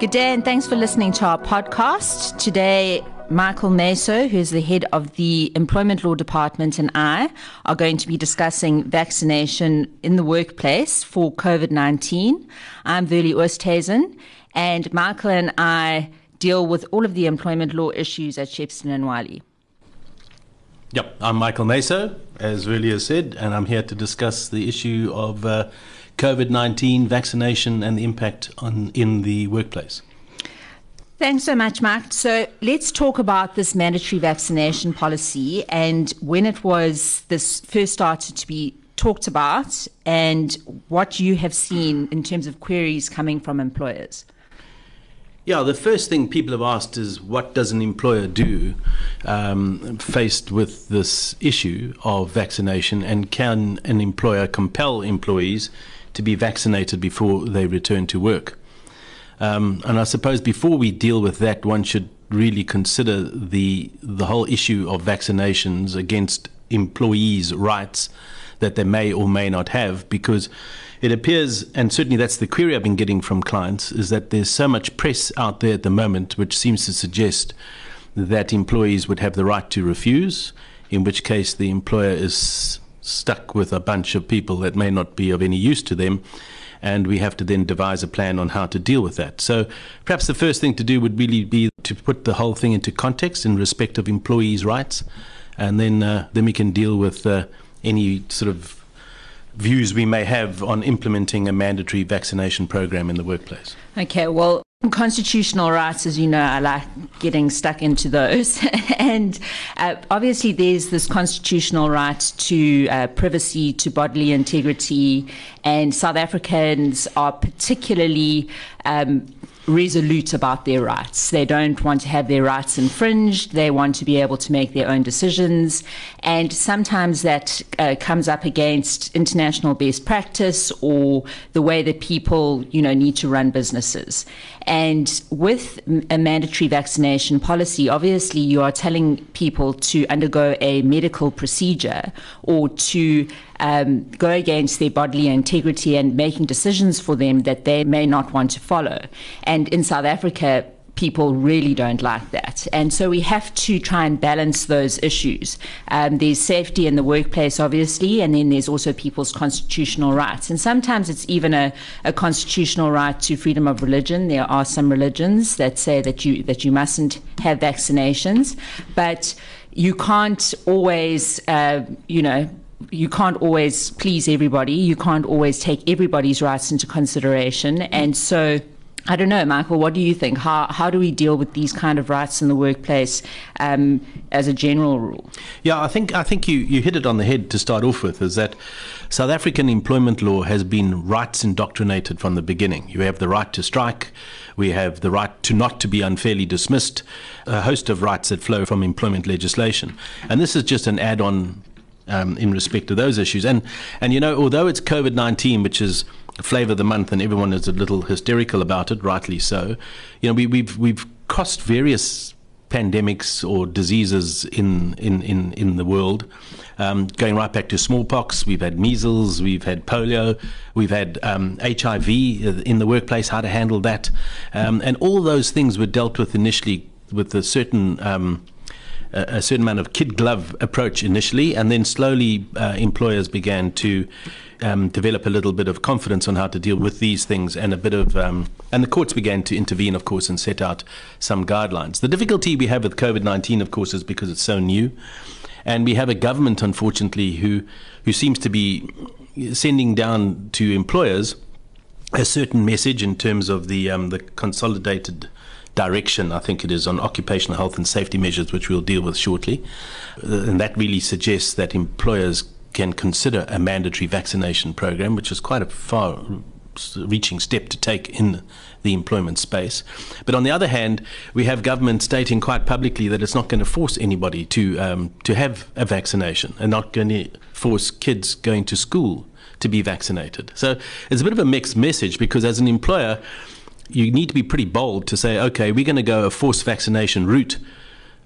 Good day, and thanks for listening to our podcast. Today, Michael Naso, who's the head of the Employment Law Department, and I are going to be discussing vaccination in the workplace for COVID 19. I'm Verlie Oosthuizen, and Michael and I deal with all of the employment law issues at Shepstone and Wylie. Yep, I'm Michael Naso, as Verlie has said, and I'm here to discuss the issue of uh, COVID 19 vaccination and the impact on, in the workplace. Thanks so much, Mark. So let's talk about this mandatory vaccination policy and when it was this first started to be talked about and what you have seen in terms of queries coming from employers. Yeah, the first thing people have asked is what does an employer do um, faced with this issue of vaccination, and can an employer compel employees to be vaccinated before they return to work? Um, and I suppose before we deal with that, one should really consider the the whole issue of vaccinations against employees' rights that they may or may not have, because it appears, and certainly that's the query I've been getting from clients, is that there's so much press out there at the moment which seems to suggest that employees would have the right to refuse, in which case the employer is stuck with a bunch of people that may not be of any use to them and we have to then devise a plan on how to deal with that. So perhaps the first thing to do would really be to put the whole thing into context in respect of employees' rights, and then uh, then we can deal with uh, any sort of views we may have on implementing a mandatory vaccination program in the workplace. Okay, well, Constitutional rights, as you know, I like getting stuck into those. and uh, obviously, there's this constitutional right to uh, privacy, to bodily integrity, and South Africans are particularly um, resolute about their rights. They don't want to have their rights infringed. They want to be able to make their own decisions. And sometimes that uh, comes up against international best practice or the way that people, you know, need to run businesses. And with a mandatory vaccination policy, obviously you are telling people to undergo a medical procedure or to um, go against their bodily integrity and making decisions for them that they may not want to follow. And in South Africa, people really don't like that. And so we have to try and balance those issues. Um, there's safety in the workplace, obviously, and then there's also people's constitutional rights. And sometimes it's even a, a constitutional right to freedom of religion. There are some religions that say that you that you mustn't have vaccinations, but you can't always, uh, you know, you can't always please everybody. You can't always take everybody's rights into consideration. And so I don't know, Michael. What do you think? How how do we deal with these kind of rights in the workplace um, as a general rule? Yeah, I think I think you, you hit it on the head to start off with. Is that South African employment law has been rights indoctrinated from the beginning. You have the right to strike. We have the right to not to be unfairly dismissed. A host of rights that flow from employment legislation, and this is just an add-on um, in respect to those issues. And and you know, although it's COVID nineteen, which is flavor of the month, and everyone is a little hysterical about it, rightly so. You know, we, we've we've crossed various pandemics or diseases in in in, in the world. Um, going right back to smallpox, we've had measles, we've had polio, we've had um, HIV in the workplace, how to handle that, um, and all those things were dealt with initially with a certain a certain amount of kid glove approach initially, and then slowly uh, employers began to um, develop a little bit of confidence on how to deal with these things, and a bit of um, and the courts began to intervene, of course, and set out some guidelines. The difficulty we have with COVID nineteen, of course, is because it's so new, and we have a government, unfortunately, who who seems to be sending down to employers a certain message in terms of the um, the consolidated direction, I think it is, on occupational health and safety measures, which we'll deal with shortly. Uh, and that really suggests that employers can consider a mandatory vaccination program, which is quite a far reaching step to take in the employment space. But on the other hand, we have government stating quite publicly that it's not going to force anybody to um, to have a vaccination and not going to force kids going to school to be vaccinated. So it's a bit of a mixed message because as an employer, you need to be pretty bold to say, okay, we're going to go a forced vaccination route.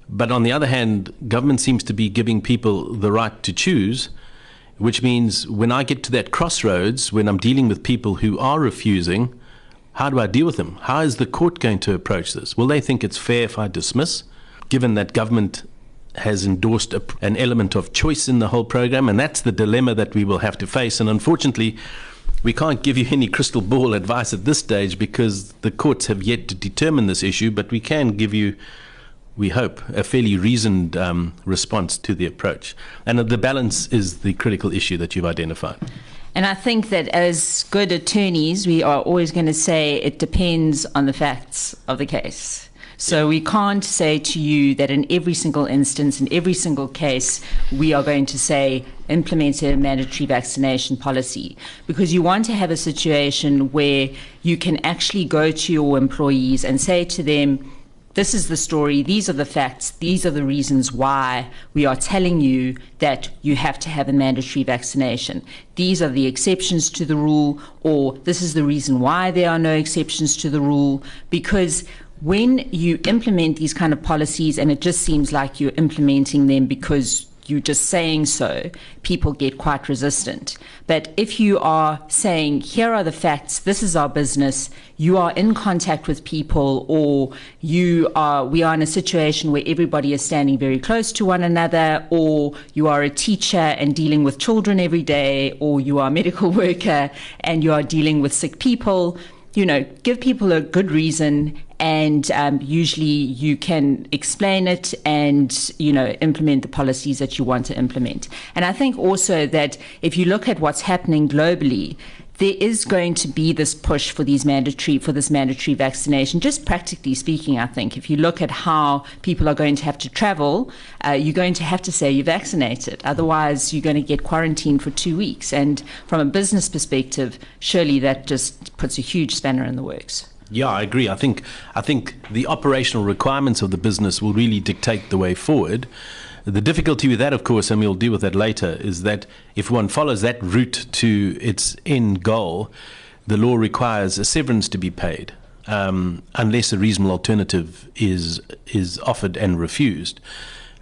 But on the other hand, government seems to be giving people the right to choose, which means when I get to that crossroads, when I'm dealing with people who are refusing, how do I deal with them? How is the court going to approach this? Will they think it's fair if I dismiss, given that government has endorsed a, an element of choice in the whole program? And that's the dilemma that we will have to face. And unfortunately, we can't give you any crystal ball advice at this stage because the courts have yet to determine this issue, but we can give you we hope, a fairly reasoned um, response to the approach. And the balance is the critical issue that you've identified. And I think that as good attorneys, we are always going to say it depends on the facts of the case. So we can't say to you that in every single instance, in every single case, we are going to say implement a mandatory vaccination policy. Because you want to have a situation where you can actually go to your employees and say to them, this is the story, these are the facts, these are the reasons why we are telling you that you have to have a mandatory vaccination. These are the exceptions to the rule, or this is the reason why there are no exceptions to the rule, because when you implement these kind of policies and it just seems like you're implementing them because you're just saying so, people get quite resistant. But if you are saying, here are the facts, this is our business, you are in contact with people, or you are, we are in a situation where everybody is standing very close to one another, or you are a teacher and dealing with children every day, or you are a medical worker and you are dealing with sick people, you know, give people a good reason and um, usually you can explain it and you know implement the policies that you want to implement and i think also that if you look at what's happening globally there is going to be this push for these mandatory for this mandatory vaccination. Just practically speaking, I think if you look at how people are going to have to travel, uh, you're going to have to say you're vaccinated. Otherwise, you're going to get quarantined for two weeks. And from a business perspective, surely that just puts a huge spanner in the works. Yeah, I agree. I think I think the operational requirements of the business will really dictate the way forward. The difficulty with that, of course, and we'll deal with that later, is that if one follows that route to its end goal, the law requires a severance to be paid, um, unless a reasonable alternative is is offered and refused.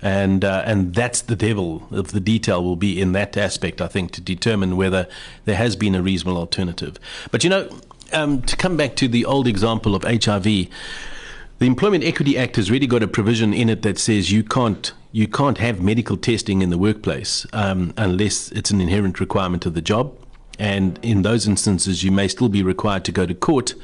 And uh, and that's the devil of the detail will be in that aspect, I think, to determine whether there has been a reasonable alternative. But you know, um, to come back to the old example of HIV, the Employment Equity Act has really got a provision in it that says you can't you can't have medical testing in the workplace um, unless it's an inherent requirement of the job. And in those instances, you may still be required to go to court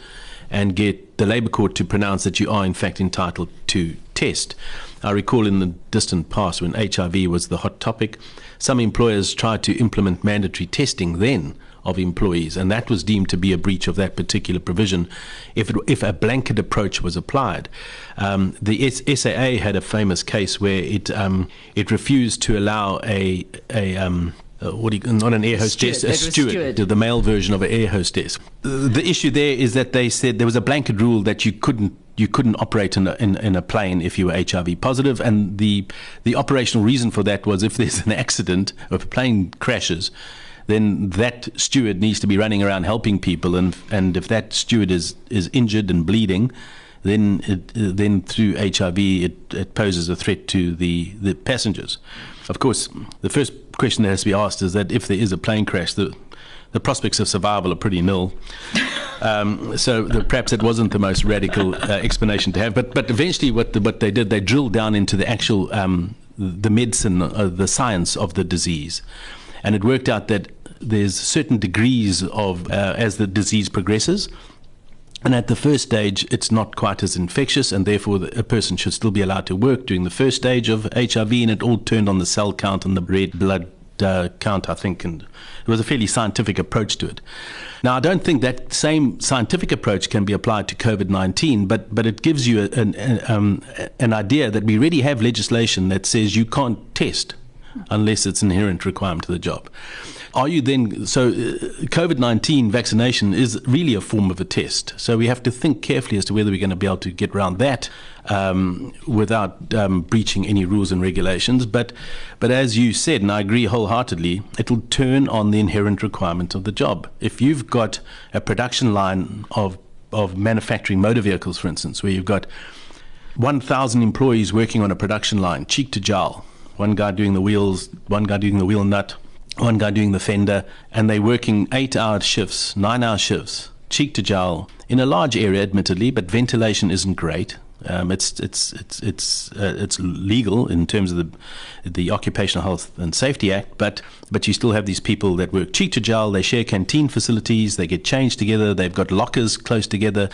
and get the Labour Court to pronounce that you are, in fact, entitled to test. I recall in the distant past when HIV was the hot topic, some employers tried to implement mandatory testing then of employees, and that was deemed to be a breach of that particular provision if, it, if a blanket approach was applied. Um, the S- SAA had a famous case where it, um, it refused to allow a, a um, uh, what you, not an air hostess, steward. a steward, steward, the male version of an air hostess. The, the issue there is that they said there was a blanket rule that you couldn't you couldn't operate in a, in, in, a plane if you were HIV positive, and the the operational reason for that was if there's an accident, or if a plane crashes, then that steward needs to be running around helping people, and and if that steward is is injured and bleeding, then it, then through HIV it, it poses a threat to the the passengers. Of course, the first question that has to be asked is that if there is a plane crash, the the prospects of survival are pretty nil. Um, so the, perhaps it wasn't the most radical uh, explanation to have. But but eventually, what the, what they did, they drilled down into the actual um, the medicine, uh, the science of the disease, and it worked out that there's certain degrees of uh, as the disease progresses. And at the first stage, it's not quite as infectious, and therefore a person should still be allowed to work during the first stage of HIV. And it all turned on the cell count and the red blood uh, count, I think, and it was a fairly scientific approach to it. Now, I don't think that same scientific approach can be applied to COVID 19, but, but it gives you an, um, an idea that we already have legislation that says you can't test unless it's an inherent requirement to the job. Are you then so? Uh, COVID nineteen vaccination is really a form of a test. So we have to think carefully as to whether we're going to be able to get around that um, without um, breaching any rules and regulations. But but as you said, and I agree wholeheartedly, it'll turn on the inherent requirement of the job. If you've got a production line of of manufacturing motor vehicles, for instance, where you've got 1,000 employees working on a production line, cheek to jowl, one guy doing the wheels, one guy doing the wheel nut, one guy doing the fender, and they're working eight hour shifts, nine hour shifts. cheek to jowl in a large area, admittedly, but ventilation isn't great. Um, it's it's it's it's uh, it's legal in terms of the the Occupational Health and Safety Act, but but you still have these people that work cheek to jowl. They share canteen facilities. They get changed together. They've got lockers close together.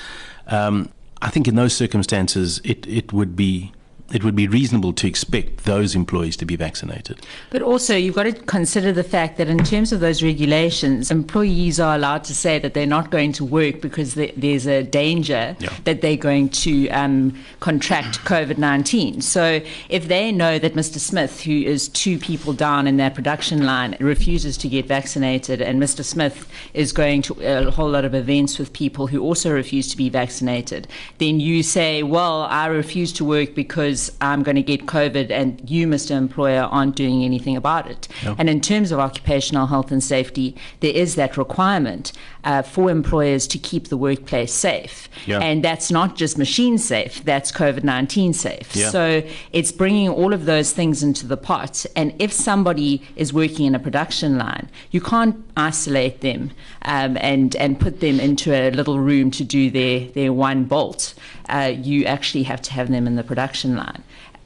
Um, I think in those circumstances, it it would be it would be reasonable to expect those employees to be vaccinated. But also, you've got to consider the fact that in terms of those regulations, employees are allowed to say that they're not going to work because there's a danger yeah. that they're going to um, contract COVID 19. So, if they know that Mr. Smith, who is two people down in that production line, refuses to get vaccinated, and Mr. Smith is going to a whole lot of events with people who also refuse to be vaccinated, then you say, Well, I refuse to work because because I'm going to get COVID and you, Mr. Employer, aren't doing anything about it. And in terms of occupational health and safety, there is that requirement uh, for employers to keep the workplace safe. Yep. And that's not just machine safe, that's COVID 19 safe. Yep. So it's bringing all of those things into the pot. And if somebody is working in a production line, you can't isolate them um, and, and put them into a little room to do their, their one bolt. Uh, you actually have to have them in the production line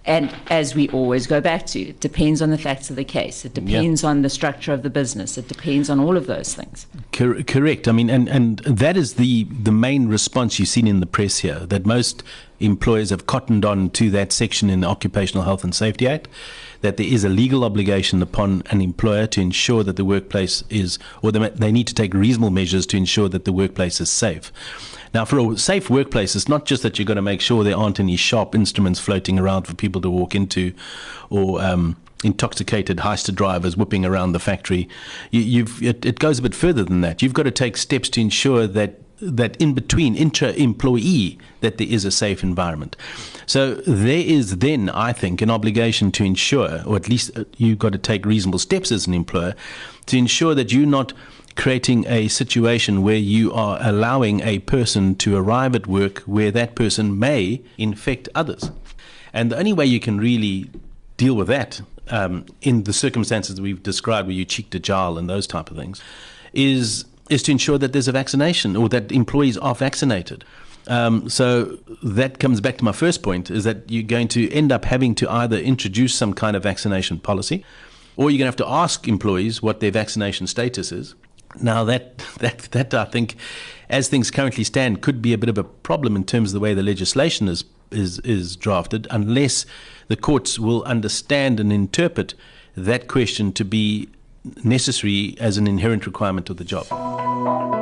And as we always go back to, it depends on the facts of the case. It depends yeah. on the structure of the business. It depends on all of those things. Cor- correct. I mean, and, and that is the, the main response you've seen in the press here that most employers have cottoned on to that section in the Occupational Health and Safety Act that there is a legal obligation upon an employer to ensure that the workplace is, or they, they need to take reasonable measures to ensure that the workplace is safe. Now, for a safe workplace, it's not just that you've got to make sure there aren't any sharp instruments floating around for people to walk into or um, intoxicated hyster drivers whipping around the factory. You, it, it goes a bit further than that. You've got to take steps to ensure that that in between intra-employee that there is a safe environment. So there is then, I think, an obligation to ensure, or at least uh, you've got to take reasonable steps as an employer to ensure that you're not creating a situation where you are allowing a person to arrive at work where that person may infect others. And the only way you can really deal with that um, in the circumstances we've described, where you cheek to jowl and those type of things, is is to ensure that there's a vaccination or that employees are vaccinated. Um, so that comes back to my first point: is that you're going to end up having to either introduce some kind of vaccination policy, or you're going to have to ask employees what their vaccination status is. Now that that that I think, as things currently stand, could be a bit of a problem in terms of the way the legislation is is is drafted, unless the courts will understand and interpret that question to be necessary as an inherent requirement of the job. Bye.